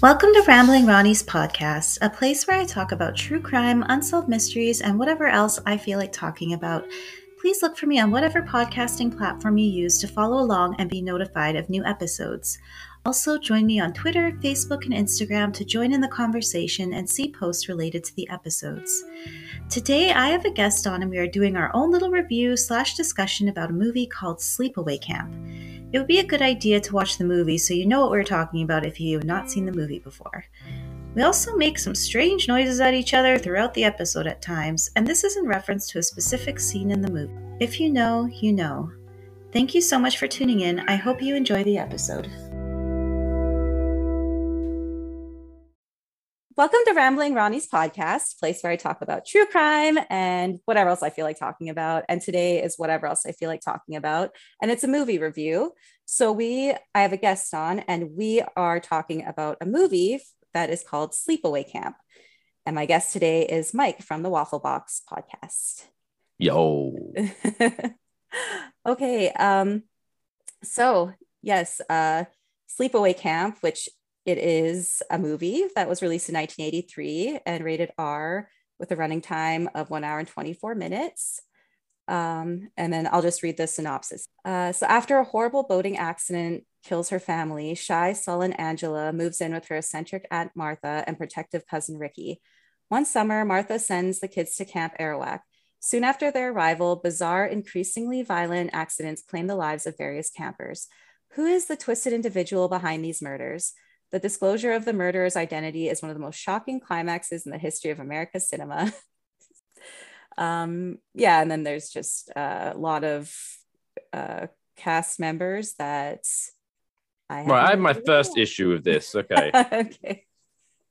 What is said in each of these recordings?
Welcome to Rambling Ronnie's podcast, a place where I talk about true crime, unsolved mysteries, and whatever else I feel like talking about. Please look for me on whatever podcasting platform you use to follow along and be notified of new episodes. Also, join me on Twitter, Facebook, and Instagram to join in the conversation and see posts related to the episodes. Today, I have a guest on, and we are doing our own little review slash discussion about a movie called Sleepaway Camp. It would be a good idea to watch the movie so you know what we're talking about if you have not seen the movie before. We also make some strange noises at each other throughout the episode at times, and this is in reference to a specific scene in the movie. If you know, you know. Thank you so much for tuning in. I hope you enjoy the episode. Welcome to Rambling Ronnie's podcast, place where I talk about true crime and whatever else I feel like talking about. And today is whatever else I feel like talking about. And it's a movie review. So we I have a guest on and we are talking about a movie that is called Sleepaway Camp. And my guest today is Mike from the Waffle Box podcast. Yo. okay. Um, so yes, uh Sleepaway Camp, which it is a movie that was released in 1983 and rated R with a running time of one hour and 24 minutes. Um, and then I'll just read the synopsis. Uh, so, after a horrible boating accident kills her family, shy, sullen Angela moves in with her eccentric Aunt Martha and protective cousin Ricky. One summer, Martha sends the kids to Camp Arawak. Soon after their arrival, bizarre, increasingly violent accidents claim the lives of various campers. Who is the twisted individual behind these murders? The disclosure of the murderer's identity is one of the most shocking climaxes in the history of America's cinema. um, yeah, and then there's just a lot of uh, cast members that I have. Right, I have my first issue with this. Okay. okay.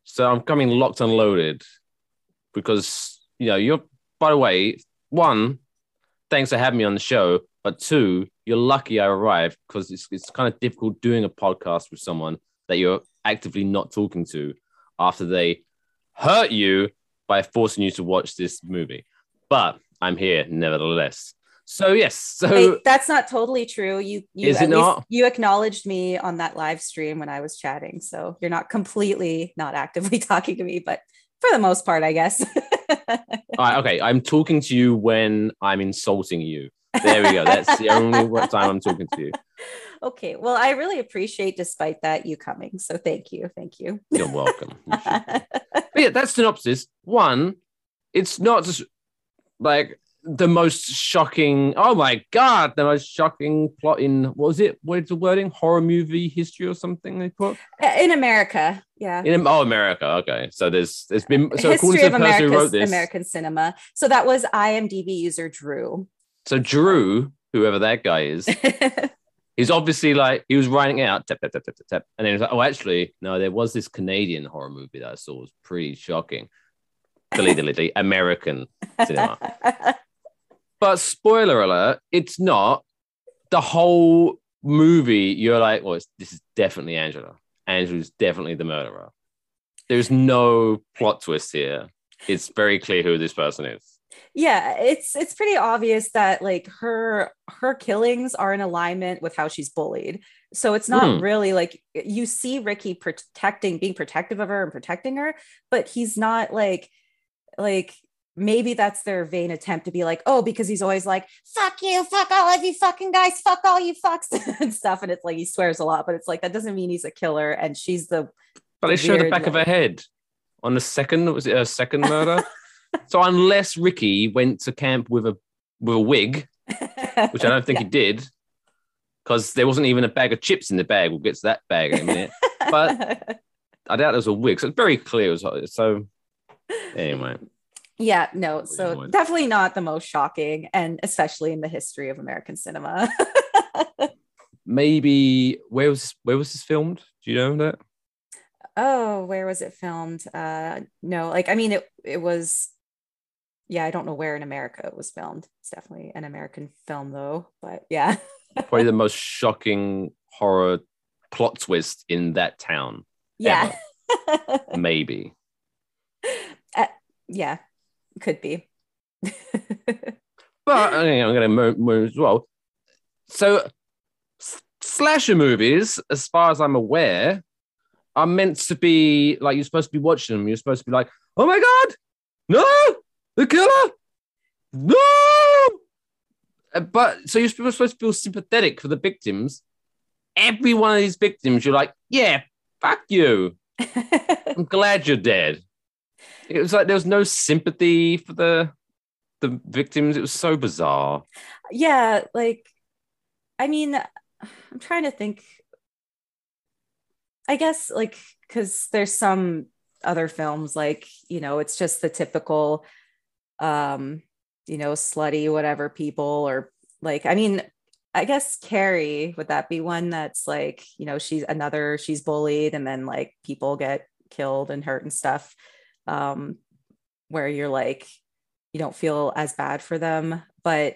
So I'm coming locked and loaded because you know you're. By the way, one, thanks for having me on the show. But two, you're lucky I arrived because it's it's kind of difficult doing a podcast with someone that you're actively not talking to after they hurt you by forcing you to watch this movie. But I'm here nevertheless. So yes, so hey, that's not totally true. You you is it not? you acknowledged me on that live stream when I was chatting, so you're not completely not actively talking to me, but for the most part, I guess. All right, okay. I'm talking to you when I'm insulting you. There we go. That's the only time I'm talking to you. Okay. Well, I really appreciate, despite that, you coming. So thank you. Thank you. You're welcome. You yeah, that's synopsis. One, it's not just like the most shocking. Oh my god, the most shocking plot in what was it? What is the wording? Horror movie history or something they put uh, in America. Yeah. In oh America. Okay. So there's there's been so history of America's, American cinema. So that was IMDb user Drew. So Drew, whoever that guy is, he's obviously like he was writing out tap tap tap tap tap, and then he was like, oh, actually, no, there was this Canadian horror movie that I saw was pretty shocking. Delete, delete, American cinema. but spoiler alert, it's not the whole movie. You're like, oh, well, this is definitely Angela. Angela's definitely the murderer. There's no plot twist here. It's very clear who this person is yeah it's it's pretty obvious that like her her killings are in alignment with how she's bullied. So it's not mm. really like you see ricky protecting being protective of her and protecting her but he's not like like maybe that's their vain attempt to be like oh because he's always like fuck you fuck all of you fucking guys fuck all you fucks and stuff and it's like he swears a lot but it's like that doesn't mean he's a killer and she's the but they show the back like, of her head on the second was it a second murder so unless Ricky went to camp with a with a wig, which I don't think yeah. he did, because there wasn't even a bag of chips in the bag. We'll get to that bag in a minute. but I doubt there was a wig. So it's very clear. Was, so anyway. Yeah, no. So definitely not the most shocking, and especially in the history of American cinema. Maybe where was where was this filmed? Do you know that? Oh, where was it filmed? Uh no, like I mean it it was yeah, I don't know where in America it was filmed. It's definitely an American film though, but yeah. Probably the most shocking horror plot twist in that town. Yeah. Maybe. Uh, yeah, could be. but I mean, I'm going to move, move as well. So, slasher movies, as far as I'm aware, are meant to be like you're supposed to be watching them. You're supposed to be like, oh my god, no, the killer, no. Uh, But so you're supposed to feel sympathetic for the victims. Every one of these victims, you're like, yeah, fuck you. I'm glad you're dead. It was like there was no sympathy for the the victims. It was so bizarre. yeah, like I mean, I'm trying to think. I guess like because there's some other films like you know it's just the typical um you know slutty whatever people or like I mean I guess Carrie would that be one that's like you know she's another she's bullied and then like people get killed and hurt and stuff um where you're like you don't feel as bad for them but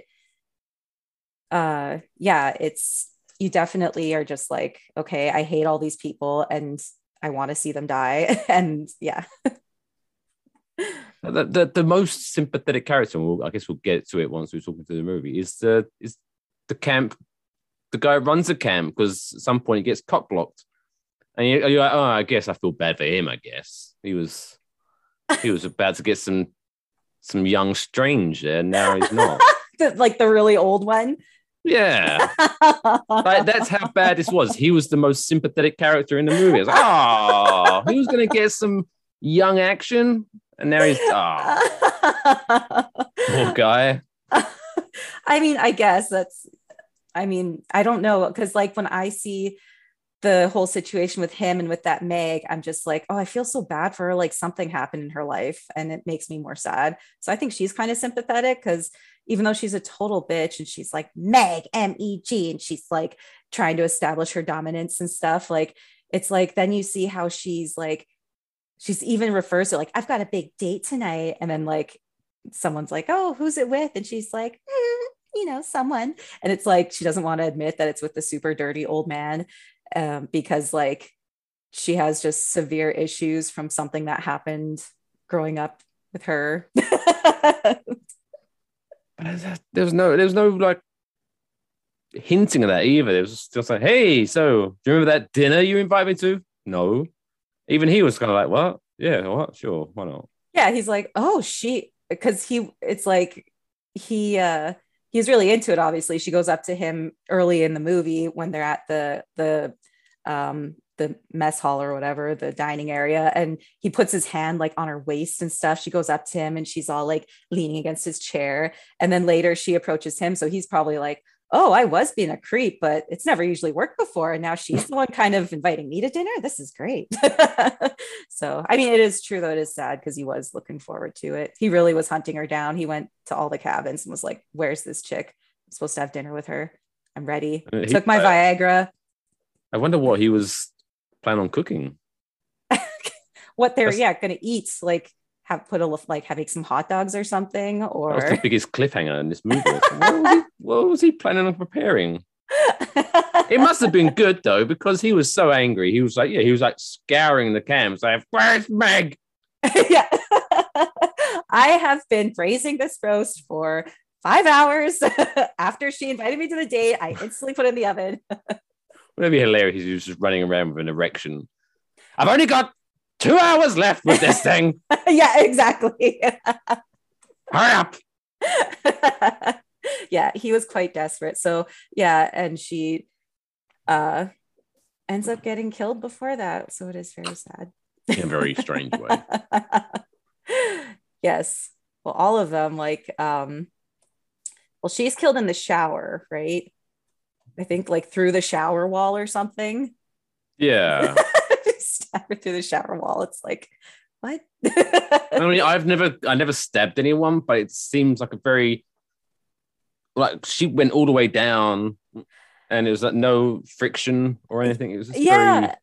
uh yeah it's you definitely are just like okay i hate all these people and i want to see them die and yeah The, the, the most sympathetic character, and we'll, I guess we'll get to it once we're talking through the movie, is the is the camp. The guy runs the camp because at some point he gets cock blocked, and you, you're like, oh, I guess I feel bad for him. I guess he was he was about to get some some young strange there, and now he's not. The- like the really old one Yeah, like, that's how bad this was. He was the most sympathetic character in the movie. I was like, oh, he was gonna get some young action, and now he's oh, poor guy. I mean, I guess that's, I mean, I don't know. Cause like when I see the whole situation with him and with that Meg, I'm just like, oh, I feel so bad for her. Like something happened in her life and it makes me more sad. So I think she's kind of sympathetic because even though she's a total bitch and she's like Meg, M E G, and she's like trying to establish her dominance and stuff, like it's like then you see how she's like, she's even refers to like, I've got a big date tonight. And then like someone's like, oh, who's it with? And she's like, "Mm, you know, someone. And it's like she doesn't want to admit that it's with the super dirty old man um, because like she has just severe issues from something that happened growing up with her. There was no, there was no like hinting of that either. It was just like, hey, so do you remember that dinner you invited me to? No. Even he was kind of like, what? Yeah, what? Sure, why not? yeah, he's like, oh, she, because he, it's like he, uh, he's really into it. Obviously, she goes up to him early in the movie when they're at the the um the mess hall or whatever, the dining area, and he puts his hand like on her waist and stuff. She goes up to him and she's all like leaning against his chair. And then later she approaches him. So he's probably like, Oh, I was being a creep, but it's never usually worked before. And now she's the one kind of inviting me to dinner. This is great. so, I mean, it is true, though, it is sad because he was looking forward to it. He really was hunting her down. He went to all the cabins and was like, Where's this chick? I'm supposed to have dinner with her. I'm ready. Uh, he- Took my uh, Viagra. I wonder what he was planning on cooking. what they're That's- yeah gonna eat like have put a like having some hot dogs or something That was the or biggest cliffhanger in this movie. what, was he, what was he planning on preparing? It must have been good though, because he was so angry. He was like, yeah, he was like scouring the camps, like, where's Meg? yeah i have been praising this roast for five hours after she invited me to the date i instantly put it in the oven Wouldn't it be hilarious he was just running around with an erection? I've only got two hours left with this thing. yeah exactly Hurry up. yeah he was quite desperate so yeah and she uh ends up getting killed before that so it is very sad In a very strange way. yes well all of them like um well she's killed in the shower right i think like through the shower wall or something Yeah. Stab her through the shower wall it's like what I mean, I've never, I never stabbed anyone, but it seems like a very, like she went all the way down, and it was like no friction or anything. It was just yeah very.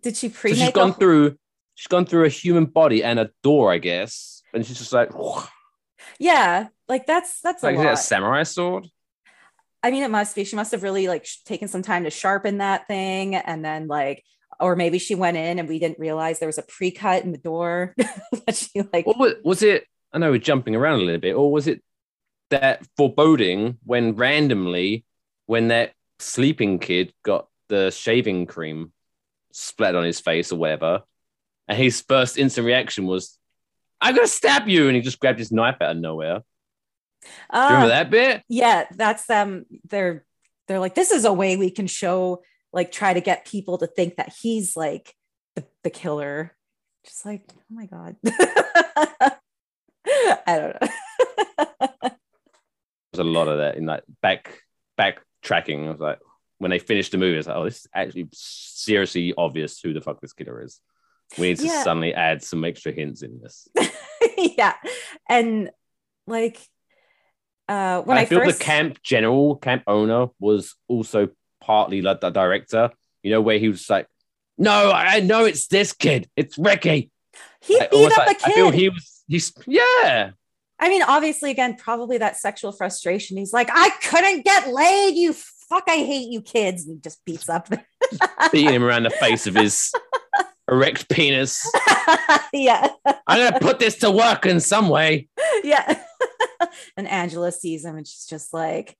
did she So pre she's gone through, she's gone through a human body and a door, I guess, and she's just like, yeah like that's that's a like is it lot a samurai sword? I mean, it must be. She must have really like sh- taken some time to sharpen that thing, and then like, or maybe she went in and we didn't realize there was a pre-cut in the door that she like. Or was, was it? I know we're jumping around a little bit, or was it that foreboding when randomly, when that sleeping kid got the shaving cream splattered on his face or whatever. And his first instant reaction was, I'm gonna stab you. And he just grabbed his knife out of nowhere. You remember Uh, that bit? yeah, that's them. They're they're like, this is a way we can show, like, try to get people to think that he's like the, the killer. Just like, oh my god. I don't know. There's a lot of that in that back backtracking. I was like, when they finished the movie, I was like, oh, this is actually seriously obvious who the fuck this killer is. We need to Yeah. suddenly add some extra hints in this. yeah. And like uh when I, I, feel first the camp general, camp owner, was also partly like the director. You know, where he was like, "No, I know it's this kid. It's Ricky." he Like, beat up like- a kid. I feel he was. He's yeah. I mean, obviously, again, probably that sexual frustration. He's like, I couldn't get laid, you fuck, I hate you kids. And he just beats up. beating him around the face of his erect penis. yeah. I'm gonna put this to work in some way. Yeah. and Angela sees him and she's just like,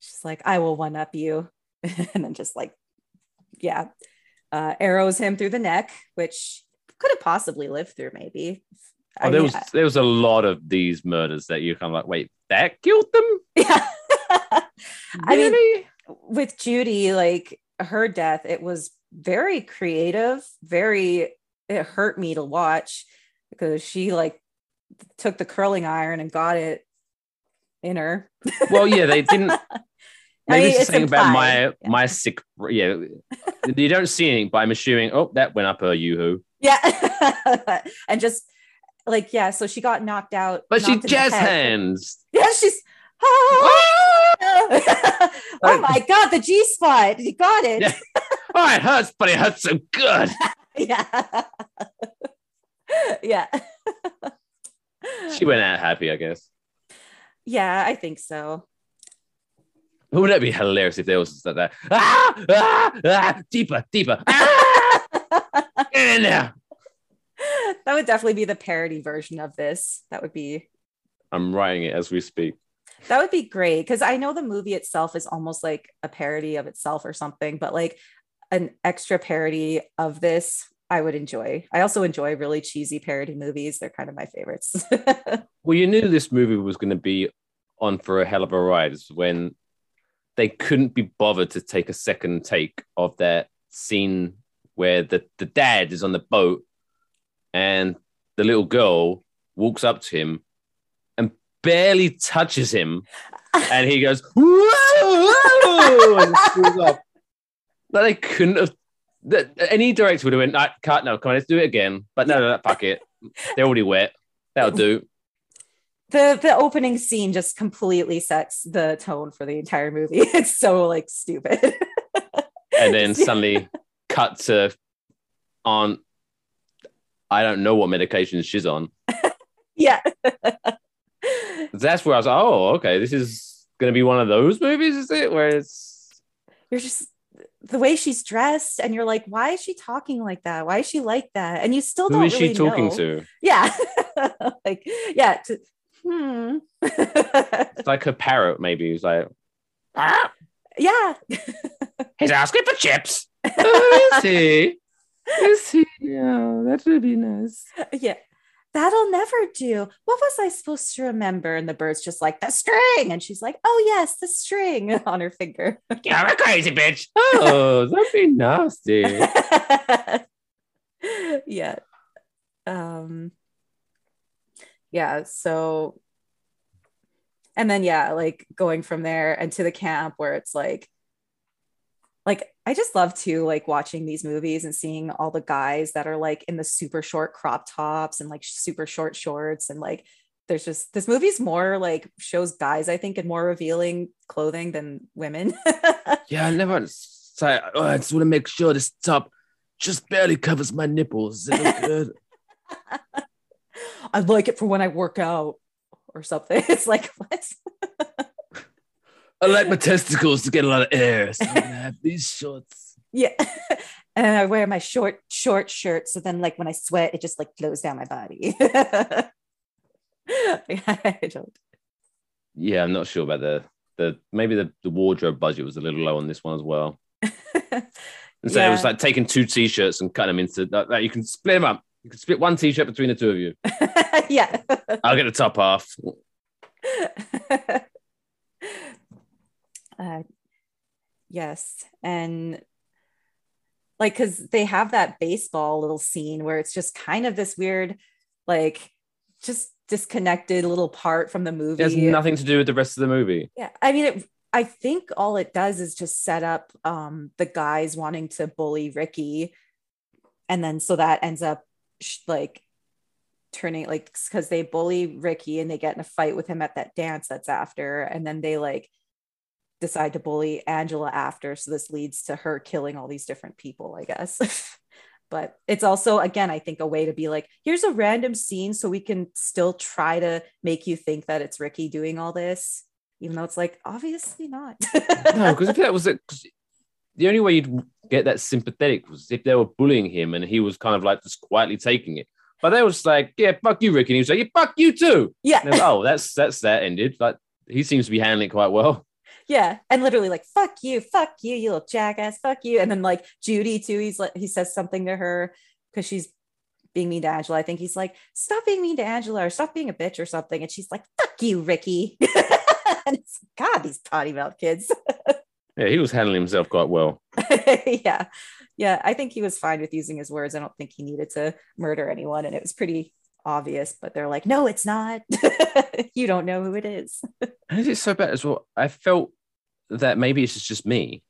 she's like, I will one up you. and then just like, yeah, uh, arrows him through the neck, which could have possibly lived through, maybe. Oh, there mean, was there was a lot of these murders that you kind of like, wait, that killed them? yeah. I mean, with Judy, like her death, it was very creative, very it hurt me to watch because she like took the curling iron and got it in her. well, yeah, they didn't. I Maybe mean, it's it's about my. Yeah. my sick. Yeah, you don't see anything, but I'm assuming. Oh, that went up her yoo-hoo. Yeah. and just like, yeah, so she got knocked out. But she knocked the jazz hands. Yeah, she's oh ah! my god, the G spot. You got it. Yeah. Oh, it hurts, but it hurts so good. yeah. yeah. She went out happy, I guess. Yeah, I think so. Wouldn't that be hilarious if there was like that? Ah, ah, ah, deeper, deeper. Ah, in there. that would definitely be the parody version of this. That would be I'm writing it as we speak. that would be great because I know the movie itself is almost like a parody of itself or something, but like an extra parody of this, I would enjoy. I also enjoy really cheesy parody movies. They're kind of my favorites. Well, you knew this movie was going to be on for a hell of a ride when they couldn't be bothered to take a second take of that scene where the, the dad is on the boat and the little girl walks up to him and barely touches him and he goes whoa, whoa and screws. Like they couldn't have that any director would have went, "Nah, cut, no, come on, let's do it again. But no, no, no, fuck it. They're already wet. That'll do. The the opening scene just completely sets the tone for the entire movie. It's so like stupid. and then suddenly cut to on I don't know what medication she's on. yeah. That's where I was like, oh, okay, this is gonna be one of those movies, is it? Where it's You're just the way she's dressed, and you're like, why is she talking like that? Why is she like that? And you still who don't is she really talking know. to? Yeah. like, yeah. To, hmm. It's like a parrot, maybe. He's like, ah, yeah. he's asking for chips. oh, is he? Is he? Yeah, that would be nice. Yeah. That'll never do. What was I supposed to remember? And the bird's just like, the string. And she's like, oh, yes, the string on her finger. You're a crazy bitch. Oh, that'd be nasty. yeah. Um, yeah. So, and then, yeah, like going from there and to the camp where it's like, like I just love to like watching these movies and seeing all the guys that are like in the super short crop tops and like super short shorts and like there's just this movie's more like shows guys I think in more revealing clothing than women. Yeah, I never say. Oh, I just want to make sure this top just barely covers my nipples. Does it good? I like it for when I work out or something. It's like what? I like my testicles to get a lot of air, so I'm gonna have these shorts. Yeah. and I wear my short, short shirt. So then like when I sweat, it just like flows down my body. I don't. Yeah, I'm not sure about the the maybe the, the wardrobe budget was a little low on this one as well. And so it was like taking two t-shirts and cutting them into like, like, you can split them up. You can split one t-shirt between the two of you. yeah. I'll get the top half. uh, yes, and like because they have that baseball little scene where it's just kind of this weird, like just disconnected little part from the movie. It has nothing to do with the rest of the movie. Yeah, I mean, it, I think all it does is just set up um, the guys wanting to bully Ricky, and then so that ends up like turning like because they bully Ricky and they get in a fight with him at that dance that's after, and then they like decide to bully Angela after. So this leads to her killing all these different people, I guess. but it's also again i think a way to be like here's a random scene so we can still try to make you think that it's ricky doing all this even though it's like obviously not No, because if that was it, the only way you'd get that sympathetic was if they were bullying him and he was kind of like just quietly taking it. But they was like, "Yeah, fuck you, Ricky," and he was like, "Yeah, fuck you too." yeah was, oh, that's that's that ended. Like he seems to be handling it quite well. yeah and literally like fuck you fuck you you little jackass fuck you and then like judy too he's like he says something to her because she's being mean to angela i think he's like stop being mean to angela or stop being a bitch or something and she's like fuck you ricky and it's god these potty mouth kids Yeah, he was handling himself quite well. yeah yeah i think he was fine with using his words i don't think he needed to murder anyone and it was pretty obvious but they're like no it's not you don't know who it is And is it so bad as well? I felt that maybe it's just me,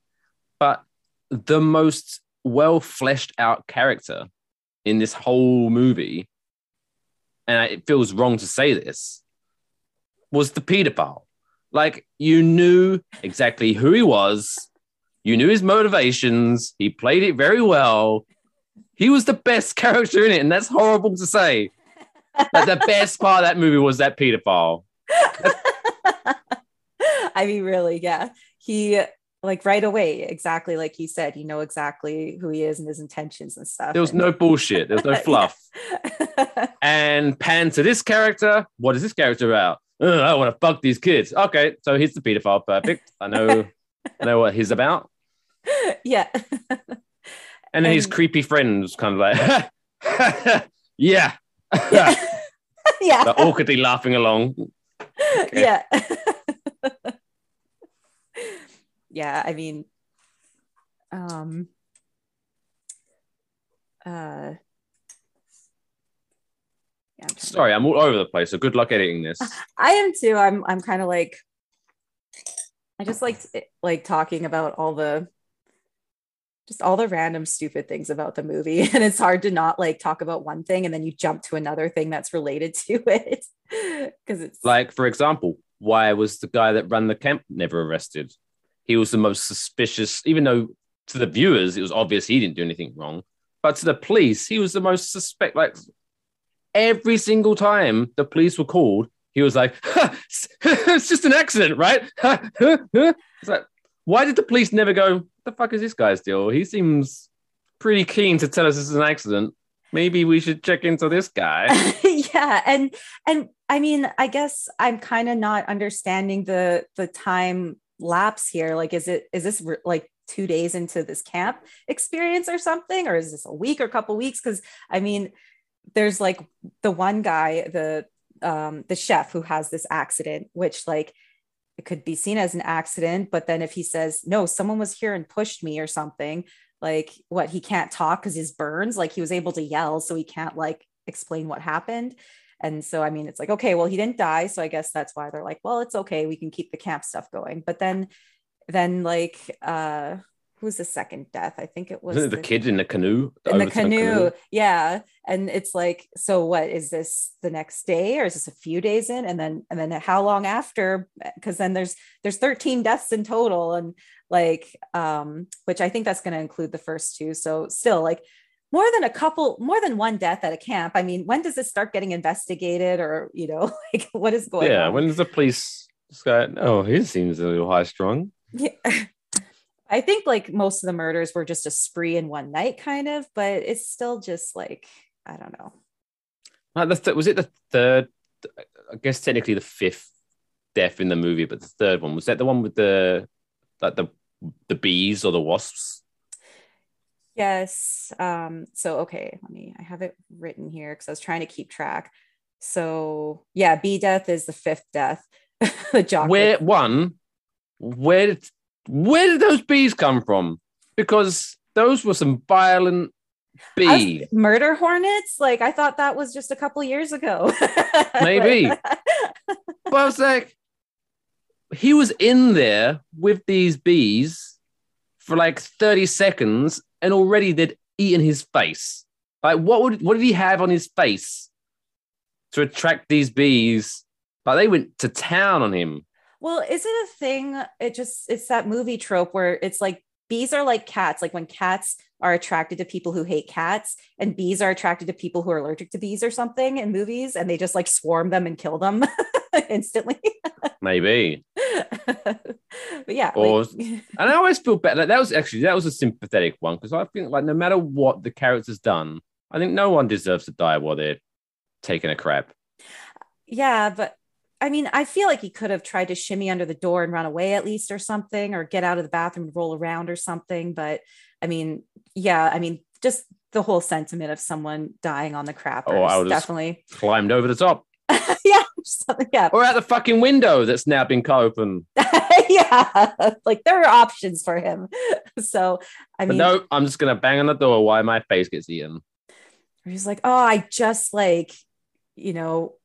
but the most well fleshed out character in this whole movie, and it feels wrong to say this, was the Peter pedophile. Like you knew exactly who he was, you knew his motivations, he played it very well. He was the best character in it, and that's horrible to say. But the best part of that movie was that pedophile. I mean, really, yeah. He like right away, exactly like he said, you know exactly who he is and his intentions and stuff. There was no bullshit. There was no fluff. And pan to this character. What is this character about? "Ugh, I want to fuck these kids. Okay, so he's the pedophile. Perfect. I know. I know what he's about. yeah. And then his creepy friends kind of like, yeah, yeah. Like, awkwardly laughing along. Okay. Yeah. yeah, I mean um uh yeah, I'm trying to- Sorry, I'm all over the place. So good luck editing this. I am too. I'm I'm kind of like I just like like talking about all the just all the random stupid things about the movie and it's hard to not like talk about one thing and then you jump to another thing that's related to it because it's Like, for example, why was the guy that ran the camp never arrested? He was the most suspicious, even though to the viewers it was obvious he didn't do anything wrong. But to the police, he was the most suspect. Like every single time the police were called, he was like, "It's just an accident, right?" it's like, why did the police never go? The fuck is this guy's deal? He seems pretty keen to tell us this is an accident. Maybe we should check into this guy. yeah and and i mean i guess i'm kind of not understanding the the time lapse here like is it is this re- like two days into this camp experience or something or is this a week or a couple weeks because i mean there's like the one guy the um the chef who has this accident which like it could be seen as an accident but then if he says no someone was here and pushed me or something like what he can't talk because his burns like he was able to yell so he can't like explain what happened. And so i mean it's like okay well he didn't die so i guess that's why they're like well it's okay we can keep the camp stuff going. But then then like uh who's the second death i think it was it the kid in the canoe? in the overturned canoe. Yeah. And it's like, so what is this the next day or is this a few days in? And then and then how long after? Because then there's there's 13 deaths in total. And like um, which I think that's gonna include the first two. So still like more than a couple, more than one death at a camp. I mean, when does this start getting investigated or you know, like what is going yeah, on? when does the police go, oh, he seems a little high strung? Yeah. I think like most of the murders were just a spree in one night, kind of, but it's still just like, I don't know. Like the th- was it the third? I guess technically the fifth death in the movie, but the third one was that the one with the like the the bees or the wasps? Yes. Um, so okay, let me I have it written here because I was trying to keep track. So yeah, bee death is the fifth death. the jock. Where one, where did where did those bees come from? Because those were some violent bees. Murder hornets? Like I thought that was just a couple years ago. Maybe. but I was like, he was in there with these bees for like 30 seconds and already they'd eaten his face. Like, what would what did he have on his face to attract these bees? Like, they went to town on him. Well, is it a thing? It just it's that movie trope where it's like bees are like cats. Like when cats are attracted to people who hate cats, and bees are attracted to people who are allergic to bees or something in movies, and they just like swarm them and kill them instantly. Maybe. but yeah. Or like... and I always feel better. Like, that was actually that was a sympathetic one because I think like no matter what the character's done, I think no one deserves to die while they're taking a crap. Yeah, but I mean, I feel like he could have tried to shimmy under the door and run away at least or something, or get out of the bathroom and roll around or something. But I mean, yeah, I mean, just the whole sentiment of someone dying on the crap. Oh, I would definitely climbed over the top. yeah, yeah. Or out the fucking window that's now been cut open. yeah, like there are options for him. So I mean, but no, I'm just gonna bang on the door while my face gets eaten. He's like, oh, I just like, you know,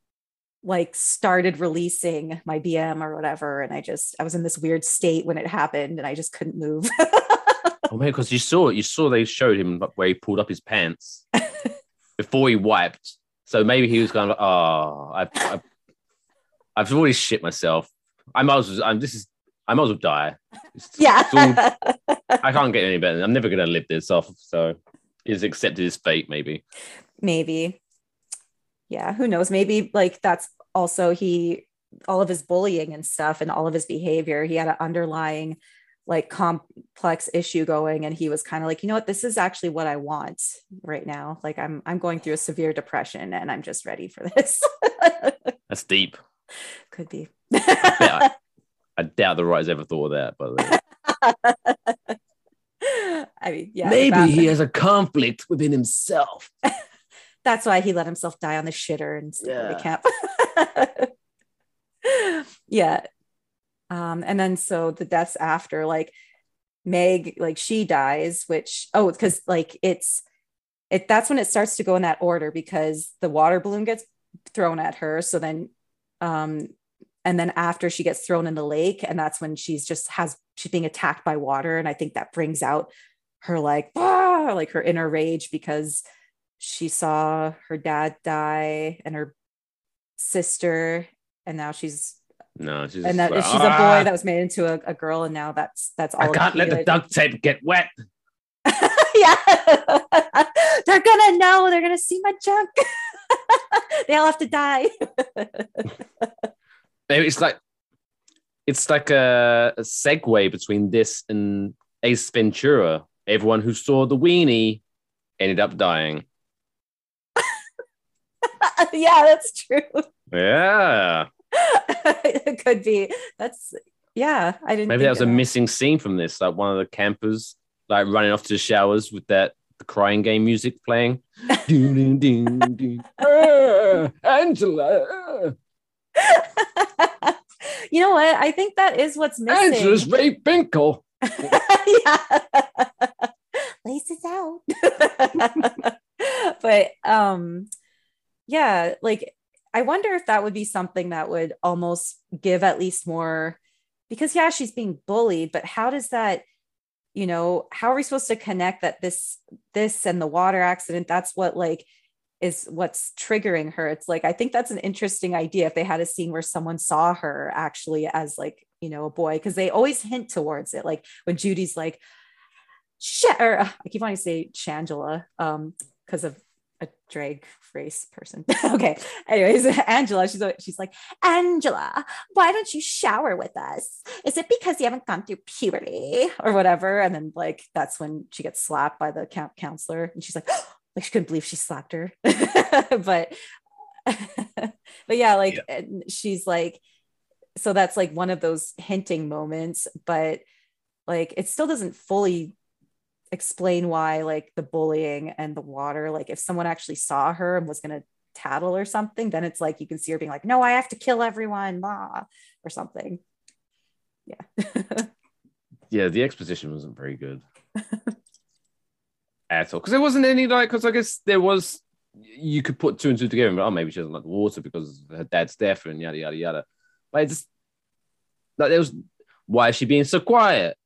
like started releasing my BM or whatever. And I just, I was in this weird state when it happened and I just couldn't move. oh man, because you saw you saw they showed him where he pulled up his pants before he wiped. So maybe he was kind of, oh, I've, I've, I've already shit myself. I might as well, I'm, this is, I might as well die. It's, yeah. It's all, I can't get any better. I'm never going to live this off. So he's accepted his fate, maybe. Maybe yeah who knows? Maybe like that's also he all of his bullying and stuff and all of his behavior he had an underlying like complex issue going and he was kind of like you know what? This is actually what i want right now. Like i'm i'm going through a severe depression and i'm just ready for this. That's deep. Could be. I, I, doubt the writers ever thought of that by the way. I mean yeah maybe he has a conflict within himself that's why he let himself die on the shitter and yeah. camp. yeah. Um, and then so the deaths after, like Meg, like she dies, which oh, because like it's it that's when it starts to go in that order because the water balloon gets thrown at her. So then um and then after she gets thrown in the lake, and that's when she's just has she's being attacked by water. And I think that brings out her like ah, like her inner rage because she saw her dad die and her sister and now she's no she's and that like, she's ah! a boy that was made into a, a, girl and now that's that's all i can't let the duct tape get wet. Yeah. They're gonna know they're gonna see my junk. They all have to die. It's like it's like a, a segue between this and ace ventura. Everyone who saw the weenie ended up dying yeah, that's true. Yeah. it could be. That's yeah. I didn't. Maybe that was a missing scene from this. Like one of the campers, like running off to the showers with that the crying game music playing. ding, ding, ding, uh, Angela. you know what? I think that is what's missing. Angela's Ray Finkle. yeah. Laces out. but um yeah, like I wonder if that would be something that would almost give at least more because yeah, she's being bullied, but how does that you know, how are we supposed to connect that this this and the water accident that's what like is what's triggering her. It's like I think that's an interesting idea if they had a scene where someone saw her actually as like, you know, a boy because they always hint towards it. Like when Judy's like Sh- or uh, I keep wanting to say Shangela um because of a drag race person. okay. Anyways, Angela, she's she's like, Angela, why don't you shower with us? Is it because you haven't gone through puberty or whatever? And then like that's when she gets slapped by the camp counselor, and she's like, like she couldn't believe she slapped her. but but yeah, like yeah. she's like, so that's like one of those hinting moments, but like it still doesn't fully explain why like the bullying and the water like if someone actually saw her and was going to tattle or something then it's like you can see her being like no i have to kill everyone blah, or something. Yeah. Yeah the exposition wasn't very good. At all. Because there wasn't any like because i guess there was you could put two and two together but oh maybe she doesn't like the water because her dad's deaf and yada yada yada. But it just like there was why is she being so quiet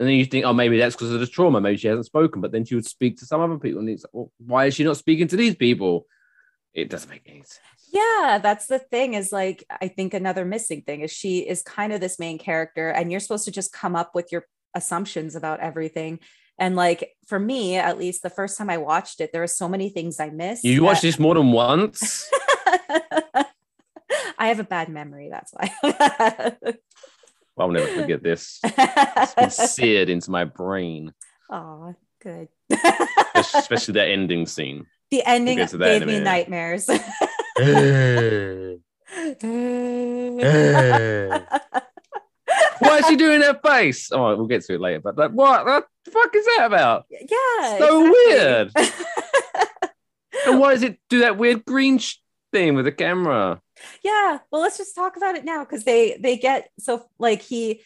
and then you think, oh, maybe that's because of the trauma. Maybe she hasn't spoken, but then she would speak to some other people. And it's like, well, why is she not speaking to these people? It doesn't make any sense. Yeah, that's the thing is like, I think another missing thing is she is kind of this main character, and you're supposed to just come up with your assumptions about everything. And like for me, at least the first time I watched it, there were so many things I missed. You that- watched this more than once? I have a bad memory. That's why. I'll never forget this. It's been seared into my brain, oh, good. especially that ending scene. the ending get to that in gave me nightmares. Why is she doing that face? Oh, we'll get to it later. But like, what? The fuck is that about? yeah. So weird. And why does it do that weird green sh- thing with the camera? Yeah. Well, let's just talk about it now because they they get so like he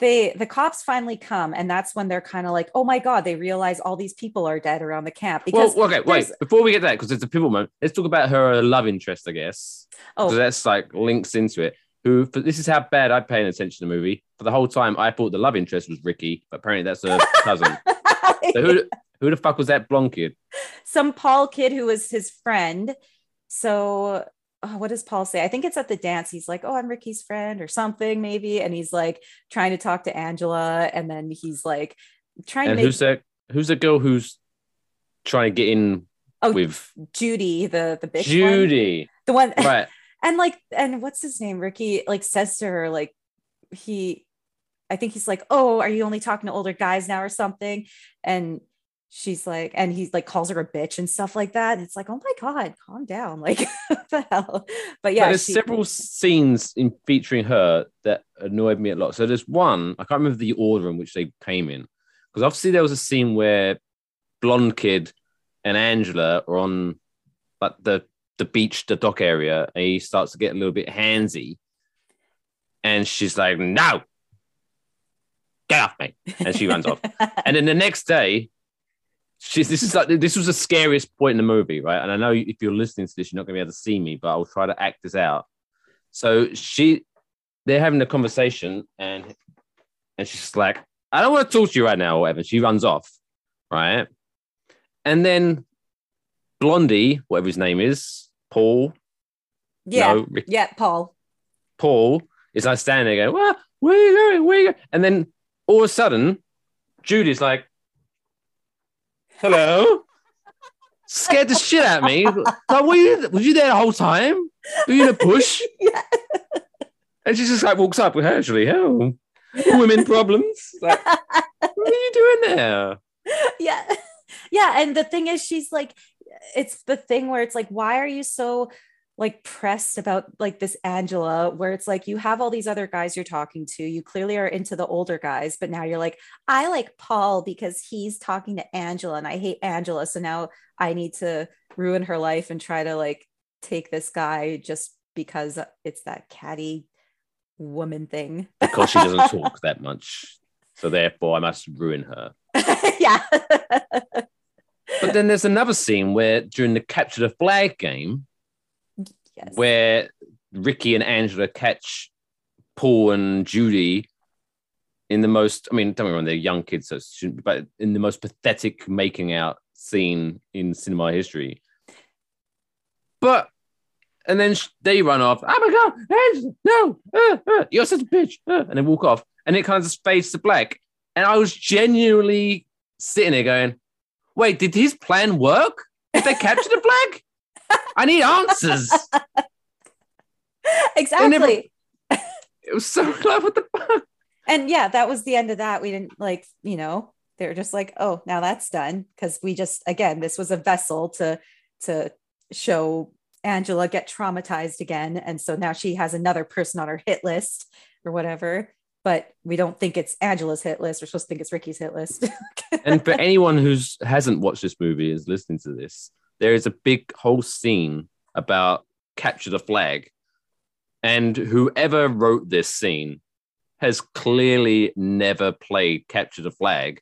they the cops finally come and that's when they're kind of like oh my god they realize all these people are dead around the camp because well, okay, wait. Before we get that, because it's a pivotal moment, let's talk about her love interest, I guess. oh So that's like links into it. Who? For, this is how bad I paying attention to the movie. For the whole time, I thought the love interest was Ricky, but apparently that's her cousin. So who? Who the fuck was that blonde kid? some Paul kid who was his friend. So, oh, what does Paul say? I think it's at the dance. He's like, "Oh, I'm Ricky's friend," or something, maybe. And he's like trying to talk to Angela, and then he's like trying And to make who's that? Who's the girl who's trying to get in Oh, with Judy, the the bitch, one. Judy? the one, Right. and like, and what's his name? Ricky like says to her, like, he, I think he's like, "Oh, are you only talking to older guys now, or something?" And she's like, and he's like calls her a bitch and stuff like that. And it's like, oh my god, calm down, like what the hell. But yeah, there's she- several scenes in featuring her that annoyed me a lot. So there's one, I can't remember the order in which they came in. Because obviously there was a scene where blonde kid and Angela are on like the the beach, the dock area, and he starts to get a little bit handsy. And she's like, no, get off me. And she runs off. And then the next day, she's this is like this was the scariest point in the movie, right? And I know if you're listening to this, you're not gonna be able to see me, but I'll try to act this out. So she they're having a conversation and and she's like, I don't want to talk to you right now, or whatever. She runs off, right? And then Blondie, whatever his name is, Paul, yeah, no, Rick- yeah, Paul. Paul is like standing there going, well, where are you going? Where are you going? And then all of a sudden, Judy's like, hello. Scared the shit out of me. Like, were you, was you there the whole time? Were you in a bush? Yeah. And she just like walks up with her, actually, hell, women problems. Like, what are you doing there? yeah yeah and the thing is she's like it's the thing where it's like why are you so like pressed about like this angela where it's like you have all these other guys you're talking to you clearly are into the older guys but now you're like i like paul because he's talking to angela and i hate angela so now i need to ruin her life and try to like take this guy just because it's that catty woman thing Because she doesn't talk that much. So therefore, I must ruin her. yeah But then there's another scene where during the capture the flag game, yes where Ricky and Angela catch Paul and Judy in the most, I mean, don't me wrong, they're young kids, so shouldn't but in the most pathetic making out scene in cinema history. But, and then they run off, oh my God, no, uh, uh, you're such a bitch, uh, and they walk off. And it kind of fades to black. And I was genuinely sitting there going, wait, did his plan work? Did they capture the flag? I need answers. exactly It was so like, what the fuck? and yeah that was the end of that we didn't like you know they were just like oh now that's done because we just again this was a vessel to to show angela get traumatized again and so now she has another person on her hit list or whatever but we don't think it's Angela's hit list. We're supposed to think it's Ricky's hit list. and for anyone who's hasn't watched this movie is listening to this, there is a big whole scene about capture the flag, and whoever wrote this scene has clearly never played capture the flag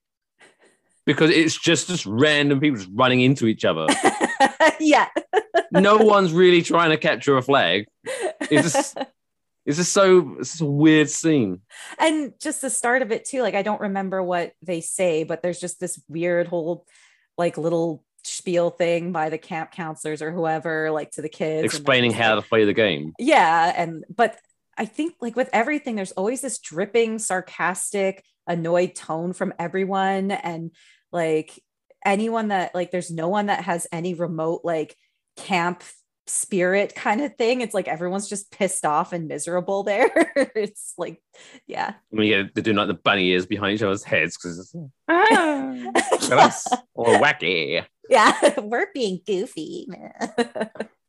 because it's just just random people just running into each other. yeah. no one's really trying to capture a flag. It's just, it's just so it's just a weird scene. And just the start of it too. Like I don't remember what they say, but there's just this weird whole like little spiel thing by the camp counselors or whoever, like to the kids, explaining how to play the game. Yeah, and but I think like with everything, there's always this dripping, sarcastic, annoyed tone from everyone, and like anyone that like there's no one that has any remote like camp spirit kind of thing. It's like everyone's just pissed off and miserable there. it's like, yeah. I mean, yeah, they're doing like the bunny ears behind each other's heads because it's yeah. or wacky. Yeah, we're being goofy.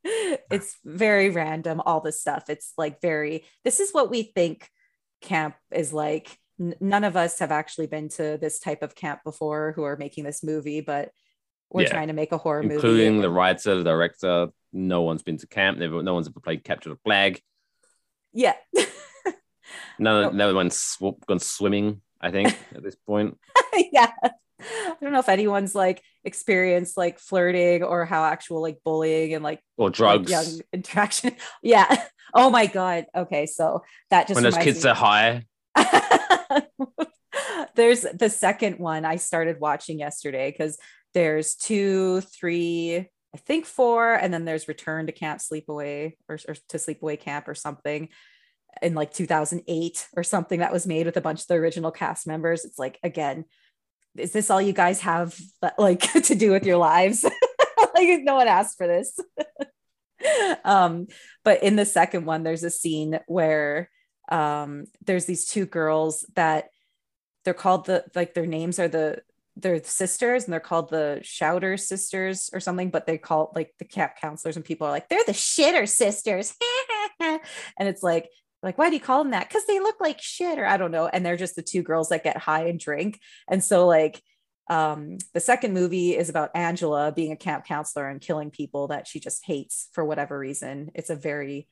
it's very random, all this stuff. It's like very, this is what we think camp is like. N- none of us have actually been to this type of camp before who are making this movie, but we're yeah. trying to make a horror including movie. Including the writer, the director. No one's been to camp. Never, no one's ever played Capture the Flag. Yeah. no, no one's sw- gone swimming, I think, at this point. yeah. I don't know if anyone's like experienced like flirting or how actual like bullying and like or drugs like, young interaction. Yeah. Oh my god. Okay, so that just when those kids me- are high. there's the second one I started watching yesterday because there's two, three, I think four, and then there's Return to Camp Sleepaway or, or to Sleepaway Camp or something in like 2008 or something that was made with a bunch of the original cast members. It's like again, is this all you guys have like to do with your lives? like no one asked for this. um, but in the second one, there's a scene where um, there's these two girls that they're called the like their names are the they're sisters and they're called the shouter sisters or something but they call like the camp counselors and people are like they're the shitter sisters and it's like like why do you call them that? Because they look like shit or i don't know and they're just the two girls that get high and drink. And so like um the second movie is about angela being a camp counselor and killing people that she just hates for whatever reason. It's a very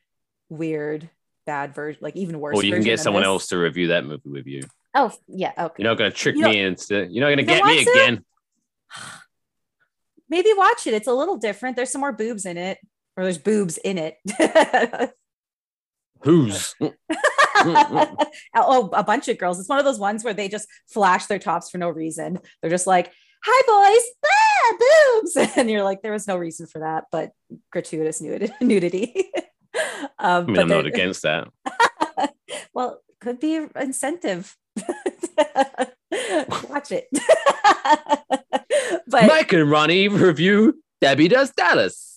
weird bad version like even worse or you can get someone this. else to review that movie with you. Oh yeah okay. You're not going to trick you me into you're not going to get me again. Maybe watch it. It's a little different. There's some more boobs in it or there's boobs in it Who's? oh, a bunch of girls. It's one of those ones where they just flash their tops for no reason. They're just like, "Hi, boys, ah, boobs," and you're like, "There was no reason for that, but gratuitous nudity." um, I mean, I'm not against that. well, could be incentive. Watch it. but Mike and Ronnie review Debbie Does Dallas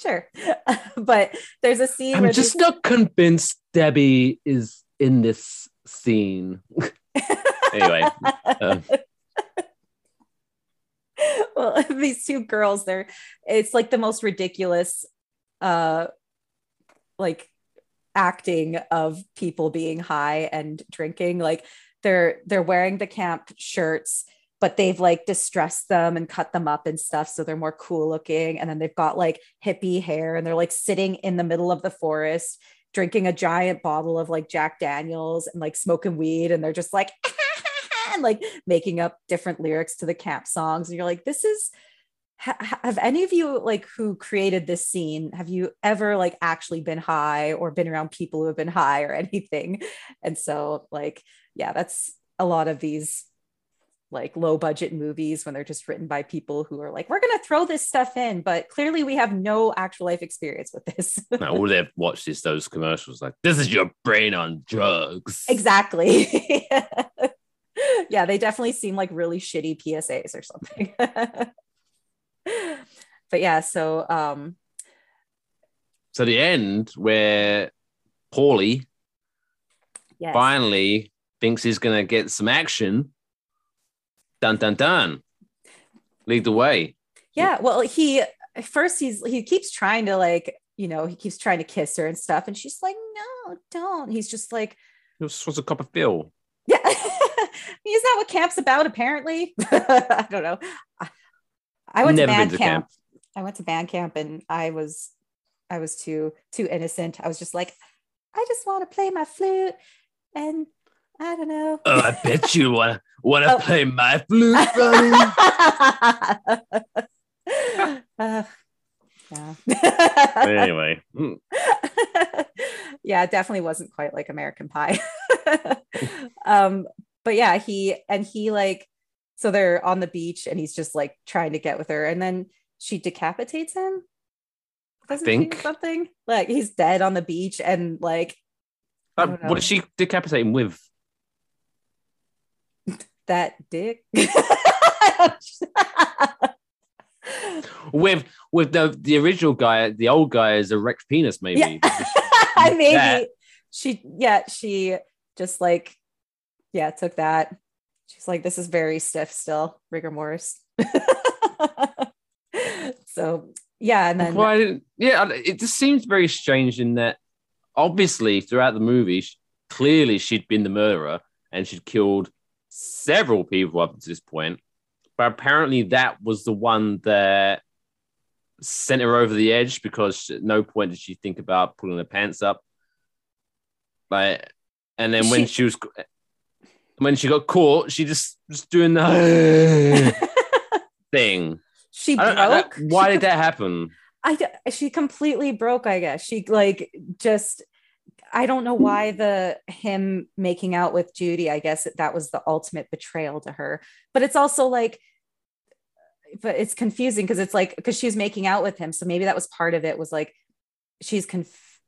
sure. but there's a scene. I'm just not convinced Debbie is in this scene. anyway. Uh. Well, these two girls, they're it's like the most ridiculous uh like acting of people being high and drinking. Like they're they're wearing the camp shirts but they've like distressed them and cut them up and stuff so they're more cool looking and then they've got like hippie hair and they're like sitting in the middle of the forest drinking a giant bottle of like Jack Daniels and like smoking weed and they're just like and like making up different lyrics to the camp songs and you're like this is have any of you like who created this scene have you ever like actually been high or been around people who have been high or anything? And so like yeah that's a lot of these like low budget movies when they're just written by people who are like, we're going to throw this stuff in, but clearly we have no actual life experience with this. no, all they've watched is those commercials like, this is your brain on drugs. Exactly. yeah, they definitely seem like really shitty PSAs or something. but yeah, so um so the end where Paulie yes. finally thinks he's gonna get some action dun dun dun lead the way yeah well he first he's he keeps trying to like you know, he keeps trying to kiss her and stuff. And she's like, no, don't. He's just like, It was supposed to cop a feel. yeah. He's not what camp's about, apparently. I don't know. I- I went Never to band to camp. camp. I went to band camp and I was I was too too innocent. I was just like, I just want to play my flute and I don't know. Oh, I bet you want to want Oh. play my flute, Ronnie. Uh, yeah. anyway, mm, yeah, it definitely wasn't quite like American Pie. um, but yeah, he and he like so they're on the beach and he's just like trying to get with her, and then she decapitates him. Doesn't she think. something like he's dead on the beach and like I like, what did she decapitate him with? That dick. With with the the original guy, the old guy is a erect penis, maybe. Yeah. maybe That. she yeah she just like yeah took that she's like this is very stiff still rigor mortis so yeah and then Why? Yeah, it just seems very strange in that obviously throughout the movie, clearly she'd been the murderer and she'd killed several people up to this point. But apparently, that was the one that sent her over the edge because at no point did she think about pulling her pants up. Like, and then when She- she was when she got caught, she just was doing the thing. she I I broke why She did that happen? I she completely broke, I guess. She like just I don't know why the him making out with Judy, I guess that was the ultimate betrayal to her. But it's also like but it's confusing because it's like because she's making out with him. So maybe that was part of it was like she's conf-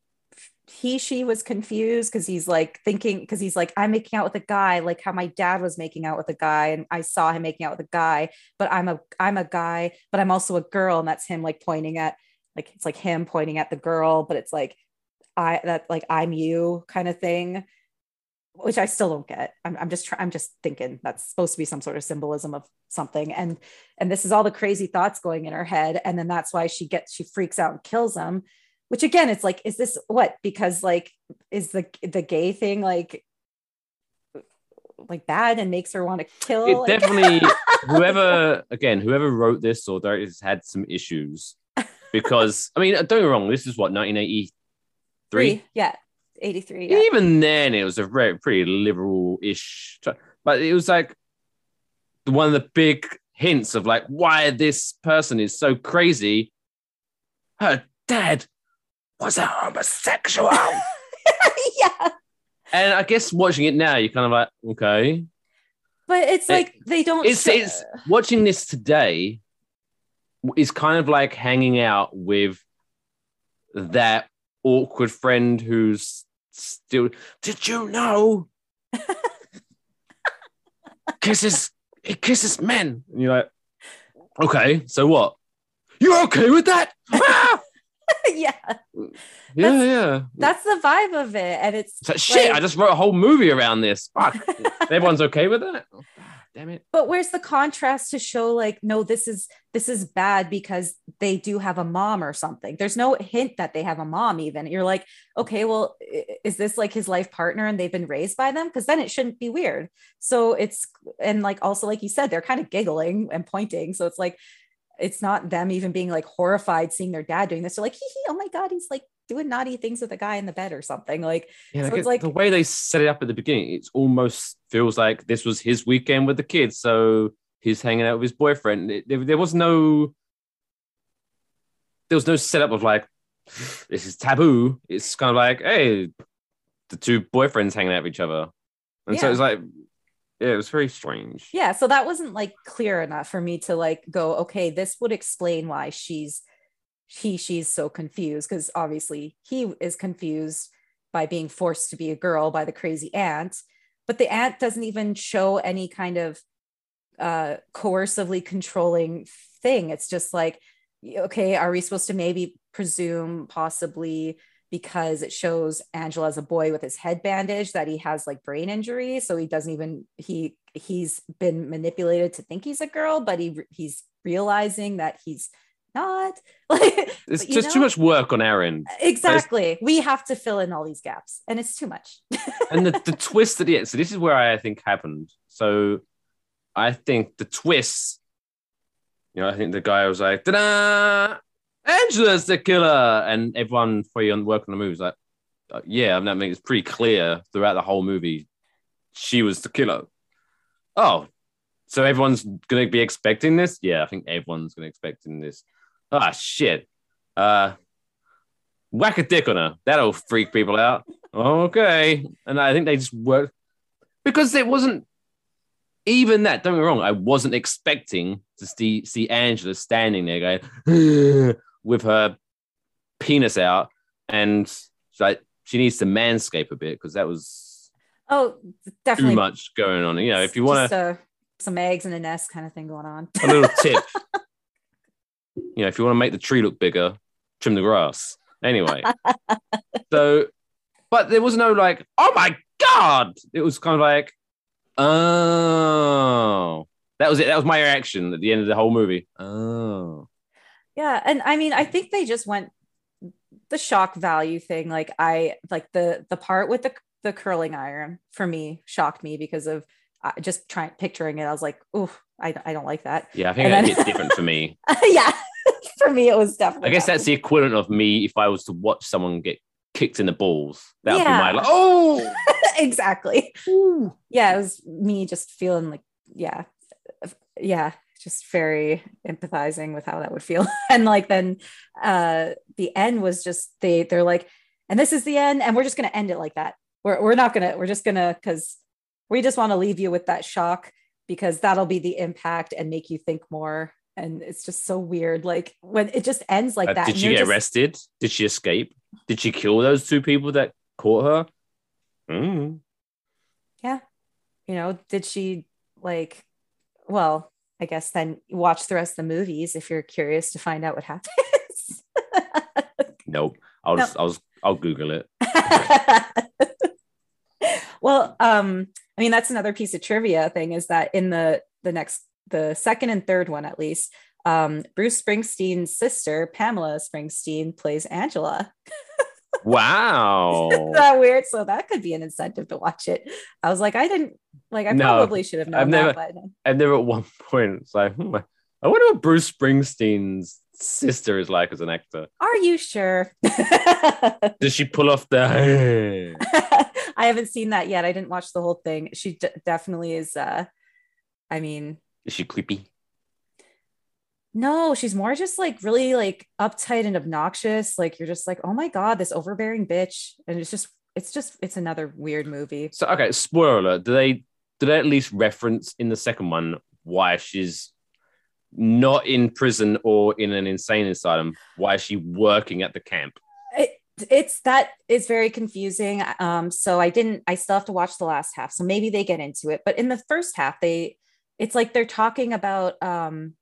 he she was confused because he's like thinking because he's like I'm making out with a guy like how my dad was making out with a guy and I saw him making out with a guy but I'm a I'm a guy but I'm also a girl and that's him like pointing at like it's like him pointing at the girl but it's like I that like I'm you kind of thing which I still don't get. I'm, I'm just trying, I'm just thinking that's supposed to be some sort of symbolism of something. And, and this is all the crazy thoughts going in her head. And then that's why she gets, she freaks out and kills him, which again, it's like, is this what? Because like, is the, the gay thing like, like bad and makes her want to kill? it definitely whoever again whoever wrote this or directed this had some issues because i mean don't get me wrong this is what 1983 Three. Yeah. 83. Yeah. even then it was a very pretty liberal-ish but it was like one of the big hints of like why this person is so crazy her dad was a homosexual yeah. and i guess watching it now you're kind of like okay But it's It- like they don't. it's, it's watching this today is kind of like hanging out with that awkward friend who's still did you know? Kisses he kisses men. And you're like okay so what? You're okay with that? Ah! yeah. yeah That's- yeah. That's the vibe of it. And it's it's like, shit like- i just wrote a whole movie around this. Fuck. Everyone's okay with that damn it. But where's the contrast to show like no this is this is bad because they do have a mom or something? There's no hint that they have a mom even. You're like okay well is this like his life partner and they've been raised by them? Because then it shouldn't be weird. So it's and like also like you said they're kind of giggling and pointing. So it's like it's not them even being like horrified seeing their dad doing this. They're like hee hee oh my god he's like doing naughty things with a guy in the bed or something like Yeah, So it's like- the way they set it up at the beginning, it almost feels like this was his weekend with the kids. So he's hanging out with his boyfriend. It- there, there was no, there was no setup of like, this is taboo. It's kind of like, hey, the two boyfriends hanging out with each other, and so Yeah. it's like, yeah, it was very strange. yeah so that wasn't like clear enough for me to like go okay this would explain why she's he she's so confused because obviously he is confused by being forced to be a girl by the crazy aunt but the aunt doesn't even show any kind of uh coercively controlling thing. It's just like okay are we supposed to maybe presume possibly because it shows Angela as a boy with his head bandaged that he has like brain injury? So he doesn't even he he's been manipulated to think he's a girl but he he's realizing that he's not. Like It's just too much work on our end. Exactly. We have to fill in all these gaps, and it's too much. and the, the twist at the end. So this is where I think happened. So I think the twist, you know, I think the guy was like, "Ta-da! Angela's the killer," and everyone for you on work on the movie was like, uh, "Yeah," and that makes it pretty clear throughout the whole movie she was the killer. Oh, so everyone's gonna be expecting this? Yeah, I think everyone's gonna expecting this. Ah, shit. Uh, whack a dick on her. That'll freak people out. Okay. And I think they just worked because it wasn't even that. Don't get me wrong. I wasn't expecting to see, see Angela standing there going with her penis out. And like, she needs to manscape a bit because that was oh, definitely too much going on. You know, if you want Just, uh, some eggs in a nest kind of thing going on. a little tip, you know, if you want to make the tree look bigger, trim the grass. Anyway, so, but there was no like, oh my god! It was kind of like, oh, that was it. That was my reaction at the end of the whole movie. Oh, Yeah, and I mean, I think they just went the shock value thing. Like I like the the part with the the curling iron for me shocked me because of uh, just trying picturing it. I was like, oh, I, I don't like that. yeah, I think And that then- hit different for me. yeah, for me it was definitely. I guess that's the equivalent of me if I was to watch someone get kicked in the balls. That would Yeah. be my like, oh, exactly. Yeah, it was me just feeling like, yeah, yeah, just very empathizing with how that would feel. and like then uh the end was just they they're like, and this is the end, and we're just gonna end it like that. We're we're not gonna, we're just gonna because we just want to leave you with that shock because that'll be the impact and make you think more. And it's just so weird. Like when it just ends like Uh, that. did she get just- arrested? Did she escape? Did she kill those two people that caught her? Mm. you know, did she like, well, I guess then watch the rest of the movies if you're curious to find out what happens. Nope. I'll just, I'll, I'll Google it. well, um, I mean, that's another piece of trivia thing is that in the the next the second and third one at least, um, Bruce Springsteen's sister, Pamela Springsteen, plays Angela. Wow. Isn't that weird? So that could be an incentive to watch it. I was like, I didn't like I No, probably should have known I've never- that, but and there at one point, it's like, hmm, I wonder what Bruce Springsteen's sister is like as an actor. are you sure? Does she pull off the? I haven't seen that yet. I didn't watch the whole thing. She d- definitely is. Uh, I mean, Is she creepy? no, she's more just like really like uptight and obnoxious. Like you're just like, oh my god, this overbearing bitch, and it's just, it's just, it's another weird movie. So okay, spoiler alert. Do they do they at least reference in the second one why she's not in prison or in an insane asylum? Why is she working at the camp? It, it's that is very confusing. Um, so I didn't. I still have to watch the last half. So maybe they get into it. But in the first half, they, it's like they're talking about. Um,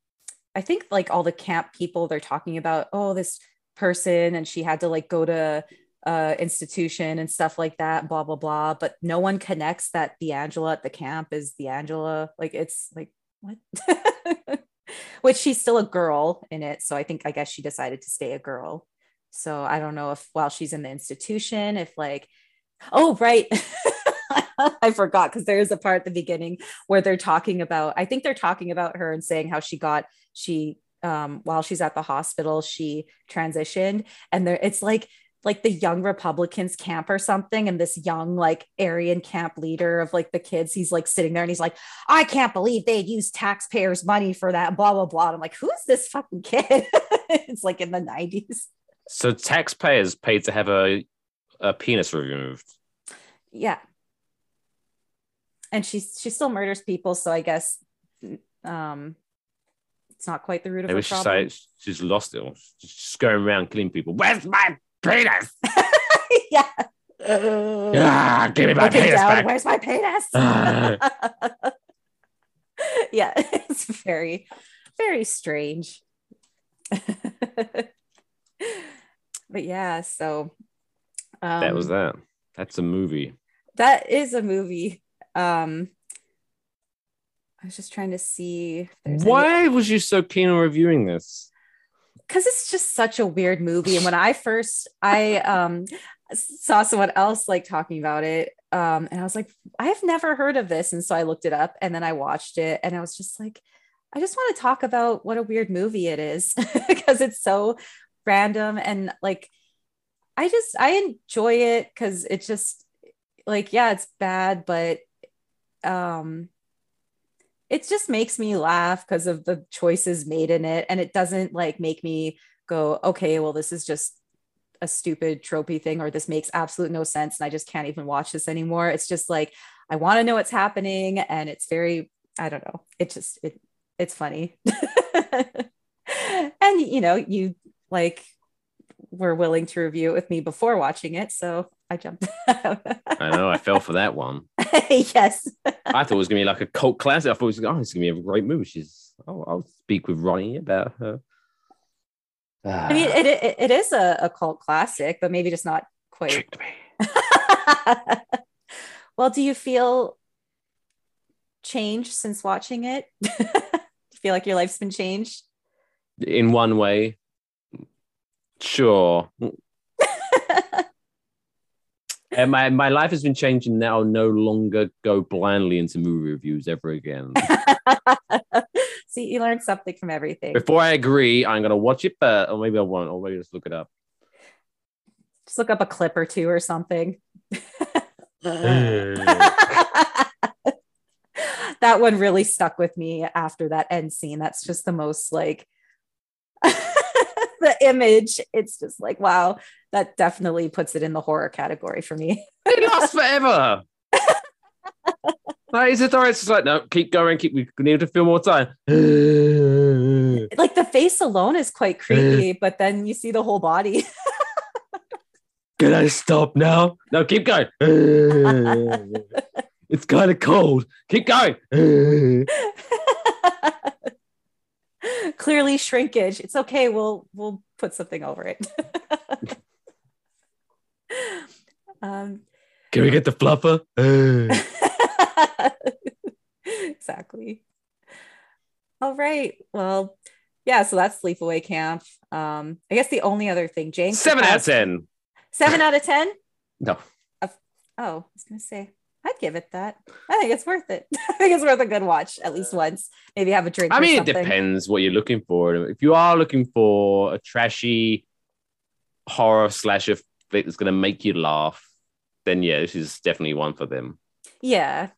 I think like all the camp people, they're talking about. Oh, this person, and she had to like go to uh institution and stuff like that. Blah blah blah. But no one connects that the Angela at the camp is the Angela. Like it's like what. Which she's still a girl in it. So I think, I guess she decided to stay a girl. So I don't know if while she's in the institution, if like, oh, right. I forgot because there is a part at the beginning where they're talking about, I think they're talking about her and saying how she got, she, um, while she's at the hospital, she transitioned. And there, it's like, like the young Republicans camp or something. And this young, like Aryan camp leader of like the kids, he's like sitting there and he's like, I can't believe they'd use taxpayers' money for that, blah, blah, blah. And I'm like, who's this fucking kid? it's like in the 90s. So taxpayers paid to have a a penis removed. yeah and she she still murders people so i guess um it's not quite the root of Maybe her she problem say she's lost it. She's just going around killing people. Where's my penis? yeah Ah, give me my penis down, back. where's my penis Ah. yeah it's very very strange but yeah so um, that was that. That's a movie. that is a movie um i was just trying to see if there's any- Why was you so keen on reviewing this? because it's just such a weird movie. And when I first I um saw someone else like talking about it, um, and I was like, I've never heard of this. And so I looked it up and then I watched it and I was just like, I just want to talk about what a weird movie it is because it's so random. And like I just I enjoy it because it just like yeah, it's bad, but um it just makes me laugh because of the choices made in it. And it doesn't like make me go okay well this is just a stupid tropey thing or this makes absolute no sense and i just can't even watch this anymore. It's just like i want to know what's happening and it's very i don't know. It just it it's funny. And you know you like were willing to review it with me before watching it so I jumped. I know. I fell for that one. yes. I thought it was gonna be like a cult classic. I thought it was oh, it's gonna be a great movie. She's. Oh, I'll speak with Ronnie about her. I mean, it, it, it is a, a cult classic, but maybe just not quite. Tricked me. well, do you feel changed since watching it? do you feel like your life's been changed? In one way, sure. And my, my life has been changing now. I'll no longer go blindly into movie reviews ever again. See, you learned something from everything. Before I agree, I'm gonna watch it, but or maybe I won't, or maybe just look it up. Just look up a clip or two or something. that one really stuck with me after that end scene. That's just the most like the image. It's just like, wow, that definitely puts it in the horror category for me. it lasts forever. like, is it It's like, no, keep going, keep we need to feel more time. like the face alone is quite creepy, but then you see the whole body. Can I stop now? No, keep going. it's kind of cold. Keep going. Clearly shrinkage. It's okay. We'll we'll put something over it. Um, Can we get the fluffer? exactly. All right. Well, yeah. So that's Sleepaway Camp. Um, I guess the only other thing, Jane. Seven out of ten. Seven out of ten. No. Oh, I was gonna say I'd give it that. I think it's worth it. I think it's worth a good watch at least once. Maybe have a drink. I mean, it depends what you're looking for. If you are looking for a trashy horror slasher flick that's going to make you laugh, then yeah, this is definitely one for them. Yeah.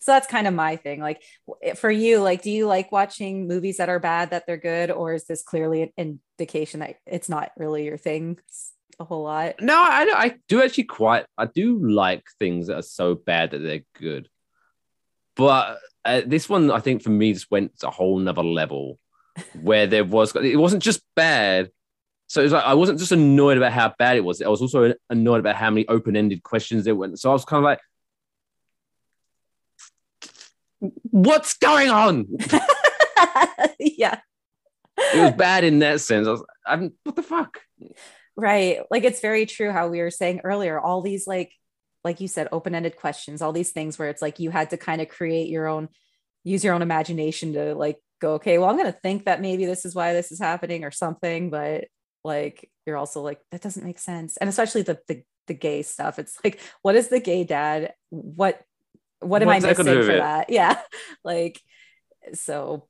So that's kind of my thing. Like for you, like, do you like watching movies that are bad that they're good, or is this clearly an indication that it's not really your thing a whole lot? No, I, I do actually quite. I do like things that are so bad that they're good, but uh, this one, I think for me, just went to a whole nother level where there was. It wasn't just bad so it was like I wasn't just annoyed about how bad it was. I was also annoyed about how many open-ended questions there were. So I was kind of like, "What's going on?" yeah, it was bad in that sense. I was, I'm, what the fuck? Right. Like it's very true how we were saying earlier. All these like, like you said, open-ended questions. All these things where it's like you had to kind of create your own, use your own imagination to like go, okay, well, I'm going to think that maybe this is why this is happening or something, but like you're also like that doesn't make sense and especially the the, the gay stuff it's like what is the gay dad what what am What's i missing for that yeah like so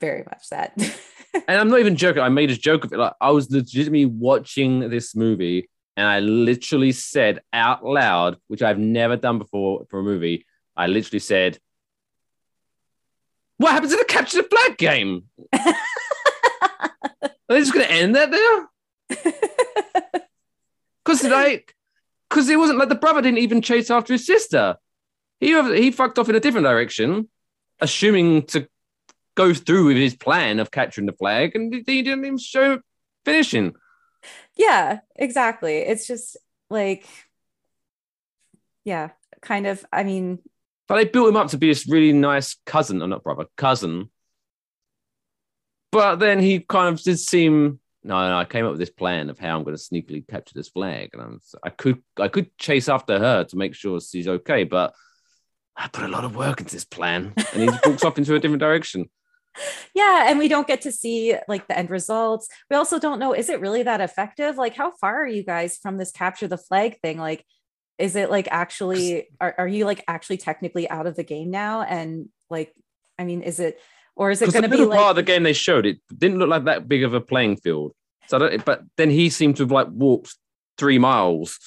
very much that and i'm not even joking i made a joke of it like i was legitimately watching this movie and i literally said out loud which i've never done before for a movie i literally said what happens in the capture the flag game Are they just going to end that there? Because like, because it wasn't like the brother didn't even chase after his sister. He he fucked off in a different direction, assuming to go through with his plan of capturing the flag, and he didn't even show finishing. Yeah, exactly. It's just like, yeah, kind of. I mean, but they built him up to be this really nice cousin, or not brother, cousin, but then he kind of did seem no, no, I came up with this plan of how I'm going to sneakily capture this flag, and I'm, I could, I could chase after her to make sure she's okay, but I put a lot of work into this plan, and he walks off into a different direction. Yeah and we don't get to see like the end results. We also don't know is it really that effective? Like how far are you guys from this capture the flag thing? Like is it like actually are, are you like actually technically out of the game now? And like i mean is it or is it going to be like part of the game they showed it didn't look like that big of a playing field. So but then he seemed to have like walked three miles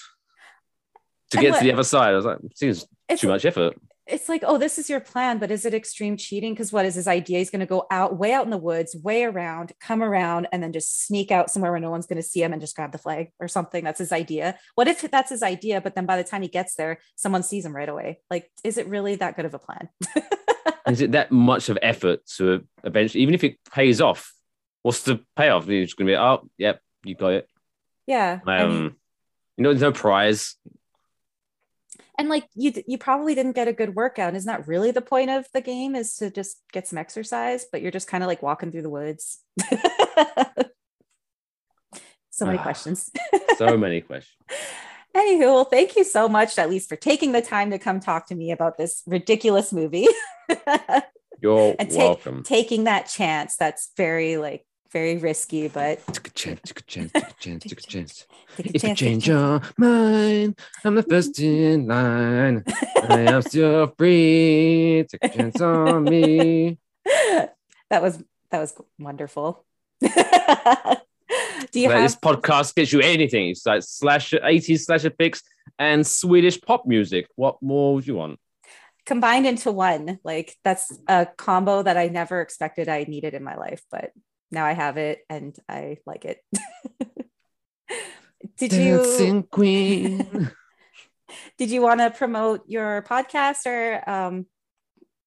to get what, to the other side. I was like seems too much effort it's like, oh, this is your plan, but is it extreme cheating? Because what is his idea? He's going to go out way out in the woods, way around, come around, and then just sneak out somewhere where no one's going to see him and just grab the flag or something. That's his idea. What if that's his idea, but then by the time he gets there, someone sees him right away? Like, is it really that good of a plan? is it that much of effort to eventually, even if it pays off, what's the payoff? You're just going to be, oh, yep, you got it. Yeah. Um, I mean, you know, there's no prize and like you you probably didn't get a good workout. Isn't that really the point of the game is to just get some exercise? But you're just kind of like walking through the woods. So many ah, questions. so many questions. Anywho well thank you so much at least for taking the time to come talk to me about this ridiculous movie. You're and welcome. taking that chance that's very like very risky, but took a chance, took a chance, took a chance, took a chance. If you change your mind, I'm the first in line. I am still free. Take a chance on me. That was that was wonderful. Do you have this podcast gets you anything? It's like slash 80s slash fix and Swedish pop music. What more would you want? Combined into one. Like that's a combo that I never expected I needed in my life, but now I have it and I like it. Did Dancing you Queen? Did you want to promote your podcast or um,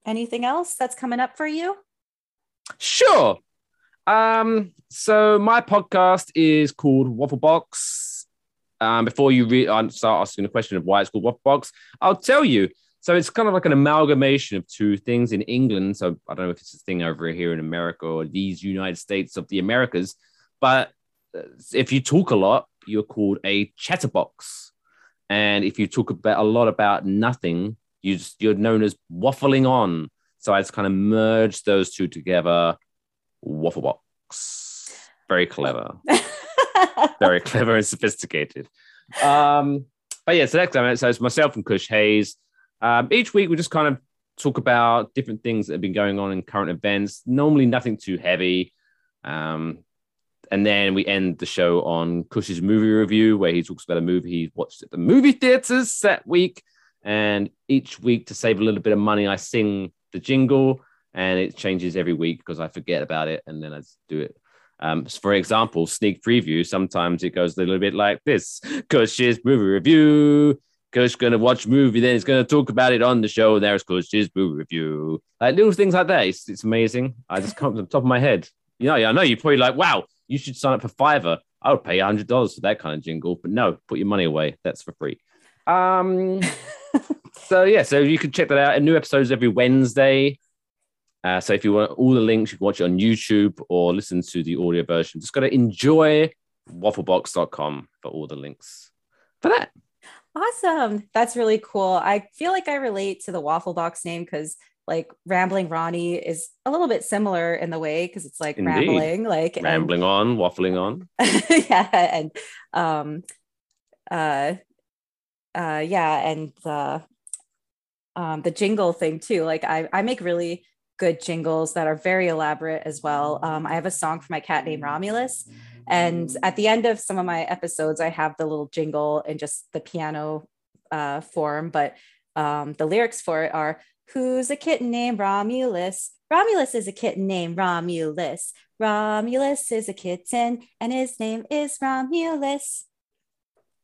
anything else that's coming up for you? Sure. Um, so my podcast is called Waffle Box. Um, before you re- start asking the question of why it's called Waffle Box, I'll tell you. So it's kind of like an amalgamation of two things in England. So I don't know if it's a thing over here in America or these United States of the Americas, but uh, if you talk a lot, you're called a chatterbox. And if you talk about a lot about nothing, you just, you're known as waffling on. So I just kind of merged those two together. Waffle box. Very clever. Very clever and sophisticated. Um, but yeah, so next time, so it's myself and Kush Hayes. Um, each week, we just kind of talk about different things that have been going on in current events. Normally, nothing too heavy. Um, and then we end the show on Kush's movie review, where he talks about a movie he watched at the movie theaters that week. And each week, to save a little bit of money, I sing the jingle, and it changes every week because I forget about it, and then I do it. Um, for example, sneak preview. Sometimes it goes a little bit like this: Kush's movie review. Kush gonna watch movie, then he's gonna talk about it on the show. There's Kush's movie review. Like little things like that. It's, it's amazing. I just come to the top of my head. You know, yeah, I know you're probably like, wow, you should sign up for Fiverr. I would pay hundred dollars for that kind of jingle, but no, put your money away. That's for free. Um, so yeah, so you can check that out. And new episodes every Wednesday. Uh, so if you want all the links, you can watch it on YouTube or listen to the audio version. Just got to enjoy wafflebox.com for all the links for that. Awesome. That's really cool. I feel like I relate to the waffle box name because like rambling Ronnie is a little bit similar in the way because it's like Indeed. rambling, like rambling and, on, waffling on. yeah. And um uh uh yeah, and the um the jingle thing too. Like I I make really good jingles that are very elaborate as well. Um, I have a song for my cat named Romulus. And at the end of some of my episodes, I have the little jingle in just the piano uh, form, but um, the lyrics for it are Who's a kitten named Romulus? Romulus is a kitten named Romulus. Romulus is a kitten, and his name is Romulus.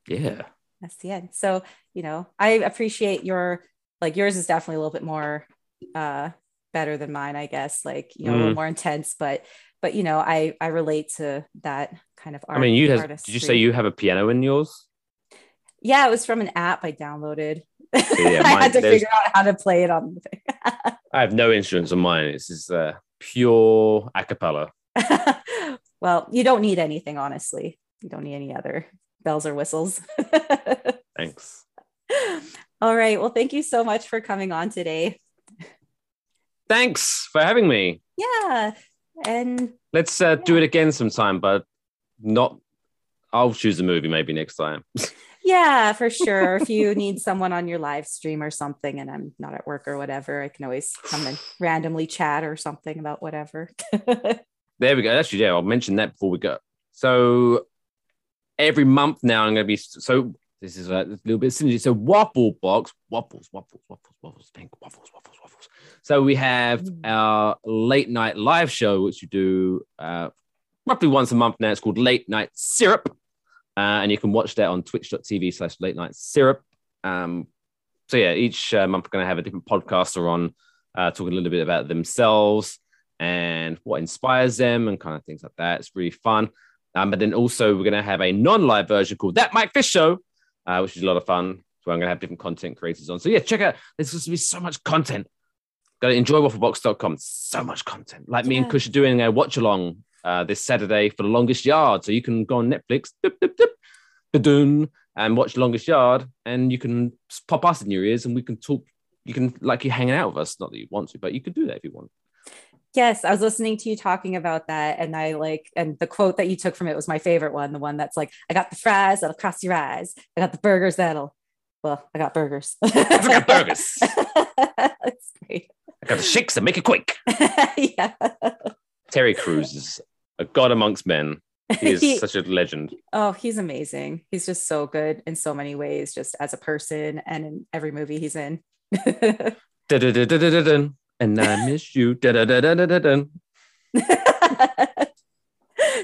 Yeah. That's the end. So, you know, I appreciate your, like, yours is definitely a little bit more uh, better than mine, I guess, like, you know, mm. a little mm. more intense, but but you know, I I relate to that kind of art. I mean, you have, did you say you have a piano in yours? Yeah, it was from an app I downloaded. So yeah, I had to figure out how to play it on the thing. I have no instruments on mine. This is uh, pure a cappella. well, you don't need anything, honestly. You don't need any other bells or whistles. Thanks. All right. Well, thank you so much for coming on today. Thanks for having me. Yeah. And let's uh, do it again sometime, but not. I'll choose a movie maybe next time. yeah, for sure. if you need someone on your live stream or something, and I'm not at work or whatever, I can always come and randomly chat or something about whatever. there we go. Actually, yeah, I'll mention that before we go. So every month now, I'm going to be so. This is a little bit silly. So waffle box, waffles, waffles, waffles, waffles, pink waffles, waffles, waffles. So we have mm. our late night live show, which you do uh, roughly once a month now. It's called Late Night Syrup. Uh, and you can watch that on twitch.tv slash late night syrup. Um, so yeah, each uh, month we're going to have a different podcaster on uh, talking a little bit about themselves and what inspires them and kind of things like that. It's really fun. Um, but then also we're going to have a non-live version called That Mike Fish Show, uh, which is a lot of fun. So I'm going to have different content creators on. So yeah, check out. There's going to be so much content. Go to enjoywafflebox.com. So much content. Like me and Kush are doing a watch along uh, this Saturday for the longest yard. So you can go on Netflix dip, dip, dip, and watch the Longest Yard, and you can pop us in your ears, and we can talk. You can like you hanging out with us. Not that you want to, but you could do that if you want. Yes, I was listening to you talking about that, and I like, and the quote that you took from it was my favorite one. The one that's like, "I got the fries that'll cross your eyes. I got the burgers that'll." Well, I got burgers. I got burgers. that's great. I got the shakes that make it quick. yeah. Terry Crews is a god amongst men. He is he, such a legend. Oh, he's amazing. He's just so good in so many ways, just as a person and in every movie he's in. and I miss you.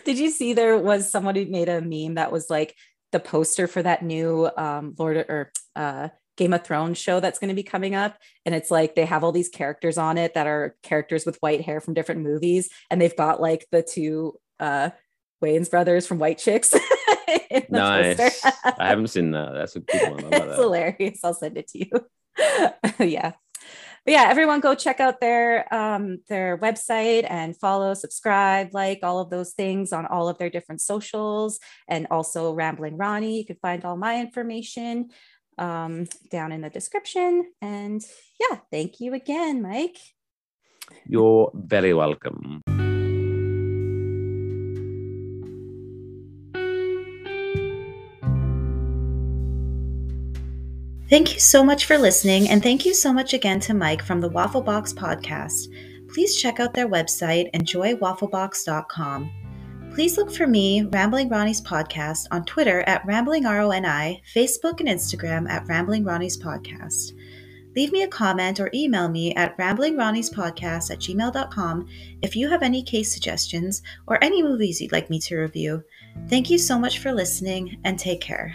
Did you see there was someone who made a meme that was like the poster for that new um, Lord or uh, Game of Thrones show that's going to be coming up. And it's like they have all these characters on it that are characters with white hair from different movies. And they've got like the two uh Wayans brothers from White Chicks. nice. I haven't seen that. That's a good one. It's hilarious. I'll send it to you. yeah. But yeah, everyone go check out their um, their website and follow, subscribe, like all of those things on all of their different socials, and also Rambling Ronnie. You can find all my information um, down in the description. And yeah, thank you again, Mike. You're very welcome. Thank you so much for listening, and thank you so much again to Mike from the Waffle Box podcast. Please check out their website, enjoywafflebox.com. Please look for me, Rambling Ronnie's Podcast, on Twitter at Rambling RONI, Facebook and Instagram at Rambling Ronnie's Podcast. Leave me a comment or email me at ramblingronniespodcast at gmail.com if you have any case suggestions or any movies you'd like me to review. Thank you so much for listening and take care.